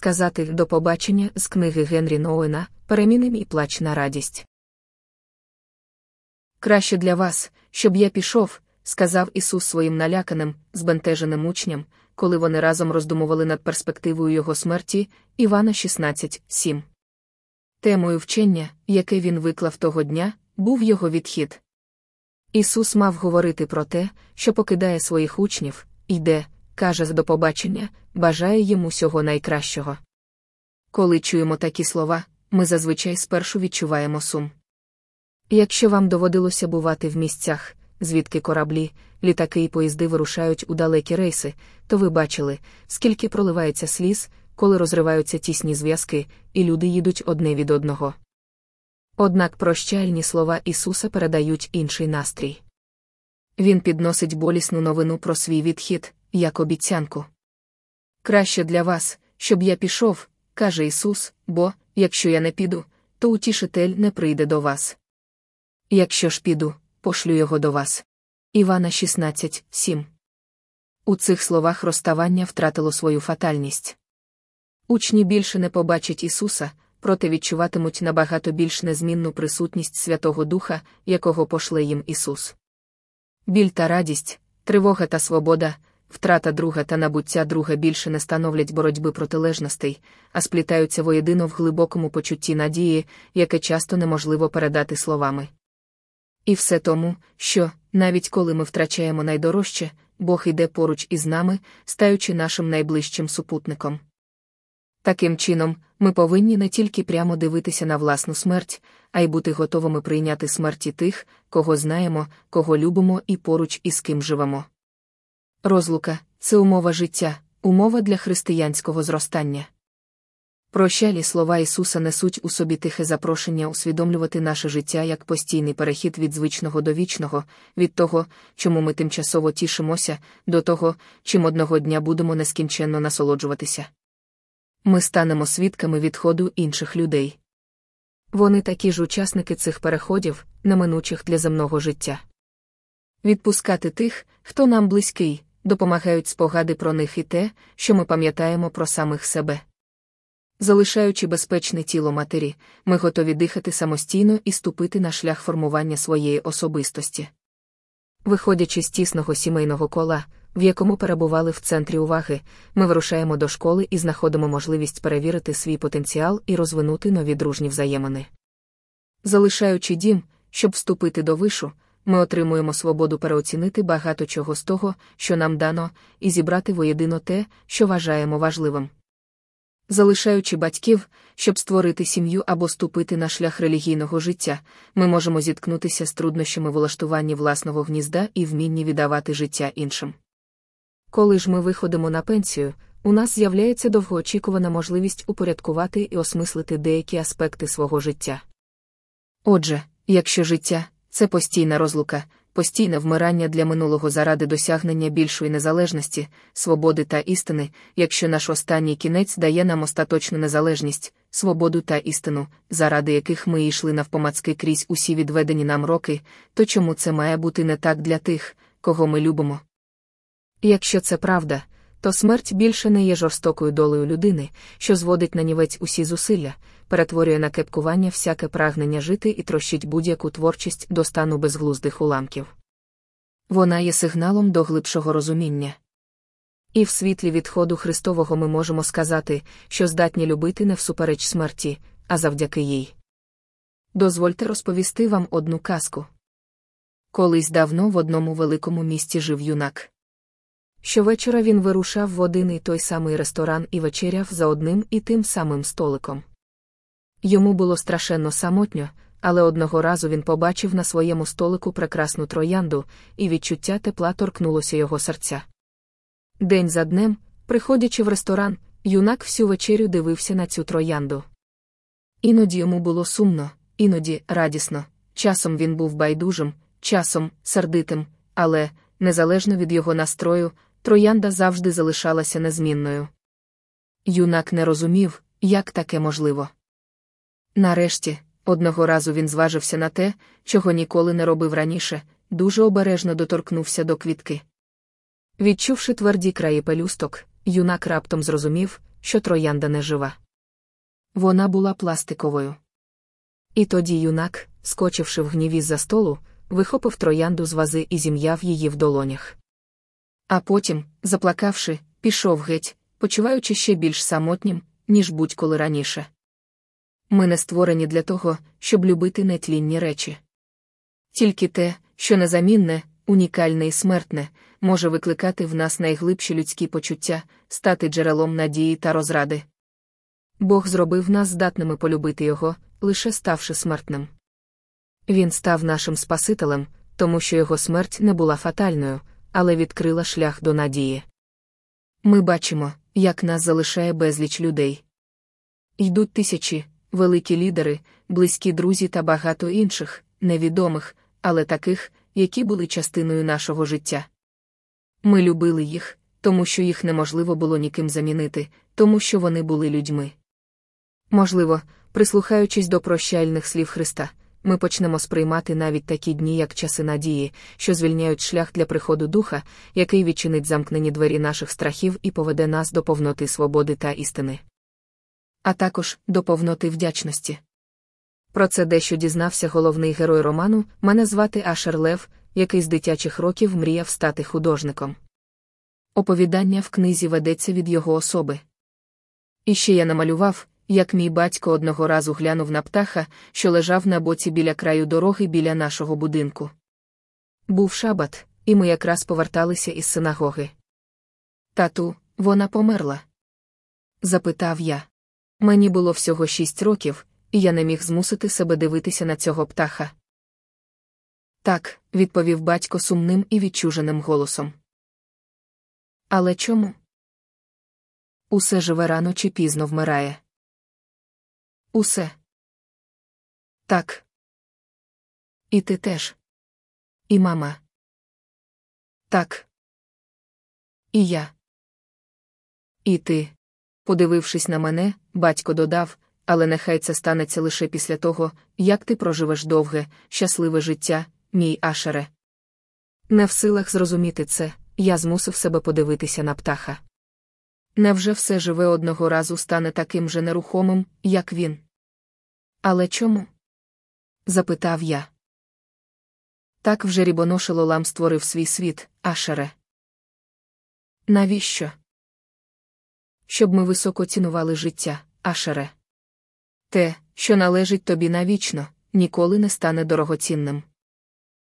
сказати до побачення з книги Генрі Ноуена Переміни мій плач на радість. Краще для вас, щоб я пішов, сказав Ісус своїм наляканим, збентеженим учням, коли вони разом роздумували над перспективою його смерті, Івана 16,7. Темою вчення, яке він виклав того дня, був його відхід. Ісус мав говорити про те, що покидає своїх учнів, йде, каже до побачення, бажає їм усього найкращого. Коли чуємо такі слова, ми зазвичай спершу відчуваємо сум. Якщо вам доводилося бувати в місцях, звідки кораблі, літаки і поїзди вирушають у далекі рейси, то ви бачили, скільки проливається сліз, коли розриваються тісні зв'язки, і люди їдуть одне від одного. Однак прощальні слова Ісуса передають інший настрій. Він підносить болісну новину про свій відхід, як обіцянку. Краще для вас, щоб я пішов, каже Ісус, бо, якщо я не піду, то утішитель не прийде до вас. Якщо ж піду, пошлю його до вас. Івана 16, 7. У цих словах розставання втратило свою фатальність. Учні більше не побачать Ісуса, проте відчуватимуть набагато більш незмінну присутність Святого Духа, якого пошле їм Ісус. Біль та радість, тривога та свобода, втрата друга та набуття друга більше не становлять боротьби протилежностей, а сплітаються воєдино в глибокому почутті надії, яке часто неможливо передати словами. І все тому, що, навіть коли ми втрачаємо найдорожче, Бог іде поруч із нами, стаючи нашим найближчим супутником. Таким чином, ми повинні не тільки прямо дивитися на власну смерть, а й бути готовими прийняти смерті тих, кого знаємо, кого любимо і поруч із ким живемо. Розлука це умова життя, умова для християнського зростання. Прощалі слова Ісуса несуть у собі тихе запрошення усвідомлювати наше життя як постійний перехід від звичного до вічного, від того, чому ми тимчасово тішимося, до того, чим одного дня будемо нескінченно насолоджуватися. Ми станемо свідками відходу інших людей. Вони такі ж учасники цих переходів, неминучих для земного життя. Відпускати тих, хто нам близький, допомагають спогади про них і те, що ми пам'ятаємо про самих себе. Залишаючи безпечне тіло матері, ми готові дихати самостійно і ступити на шлях формування своєї особистості. Виходячи з тісного сімейного кола, в якому перебували в центрі уваги, ми вирушаємо до школи і знаходимо можливість перевірити свій потенціал і розвинути нові дружні взаємини. Залишаючи дім, щоб вступити до вишу, ми отримуємо свободу переоцінити багато чого з того, що нам дано, і зібрати воєдино те, що вважаємо важливим. Залишаючи батьків, щоб створити сім'ю або ступити на шлях релігійного життя, ми можемо зіткнутися з труднощами в влаштуванні власного гнізда і вмінні віддавати життя іншим. Коли ж ми виходимо на пенсію, у нас з'являється довгоочікувана можливість упорядкувати і осмислити деякі аспекти свого життя. Отже, якщо життя це постійна розлука, постійне вмирання для минулого заради досягнення більшої незалежності, свободи та істини, якщо наш останній кінець дає нам остаточну незалежність, свободу та істину, заради яких ми йшли навпомацки крізь усі відведені нам роки, то чому це має бути не так для тих, кого ми любимо? Якщо це правда, то смерть більше не є жорстокою долею людини, що зводить на нівець усі зусилля, перетворює на кепкування всяке прагнення жити і трощить будь-яку творчість до стану безглуздих уламків. Вона є сигналом до глибшого розуміння. І в світлі відходу Христового ми можемо сказати, що здатні любити не всупереч смерті, а завдяки їй. Дозвольте розповісти вам одну казку. Колись давно в одному великому місті жив юнак. Щовечора він вирушав в один і той самий ресторан і вечеряв за одним і тим самим столиком. Йому було страшенно самотньо, але одного разу він побачив на своєму столику прекрасну троянду, і відчуття тепла торкнулося його серця. День за днем, приходячи в ресторан, юнак всю вечерю дивився на цю троянду. Іноді йому було сумно, іноді радісно, часом він був байдужим, часом сердитим, але, незалежно від його настрою, троянда завжди залишалася незмінною. Юнак не розумів, як таке можливо. Нарешті, одного разу він зважився на те, чого ніколи не робив раніше, дуже обережно доторкнувся до квітки. Відчувши тверді краї пелюсток, юнак раптом зрозумів, що троянда не жива. Вона була пластиковою. І тоді юнак, скочивши в гніві за столу, вихопив троянду з вази і зім'яв її в долонях. А потім, заплакавши, пішов геть, почуваючи ще більш самотнім, ніж будь-коли раніше. Ми не створені для того, щоб любити нетлінні речі. Тільки те, що незамінне, унікальне і смертне, може викликати в нас найглибші людські почуття, стати джерелом надії та розради. Бог зробив нас здатними полюбити Його, лише ставши смертним. Він став нашим Спасителем, тому що його смерть не була фатальною, але відкрила шлях до надії. Ми бачимо, як нас залишає безліч людей. Йдуть тисячі, великі лідери, близькі друзі та багато інших, невідомих, але таких, які були частиною нашого життя. Ми любили їх, тому що їх неможливо було ніким замінити, тому що вони були людьми. Можливо, прислухаючись до прощальних слів Христа, ми почнемо сприймати навіть такі дні, як часи надії, що звільняють шлях для приходу духа, який відчинить замкнені двері наших страхів і поведе нас до повноти свободи та істини. А також до повноти вдячності. Про це дещо дізнався головний герой роману, мене звати Ашер Лев, який з дитячих років мріяв стати художником. Оповідання в книзі ведеться від його особи. І ще я намалював, як мій батько одного разу глянув на птаха, що лежав на боці біля краю дороги біля нашого будинку. Був шабат, і ми якраз поверталися із синагоги. Тату, вона померла? запитав я. Мені було всього шість років, і я не міг змусити себе дивитися на цього птаха. Так, відповів батько сумним і відчуженим голосом. Але чому? Усе живе рано чи пізно вмирає. Усе. Так. І ти теж. І мама. Так. І я. І ти. Подивившись на мене, батько додав, але нехай це станеться лише після того, як ти проживеш довге, щасливе життя, мій ашере. Не в силах зрозуміти це, я змусив себе подивитися на птаха. Невже все живе одного разу стане таким же нерухомим, як він? Але чому? запитав я. Так вже рібоношилолам створив свій світ, Ашере. Навіщо? Щоб ми високо цінували життя, Ашере. Те, що належить тобі навічно, ніколи не стане дорогоцінним.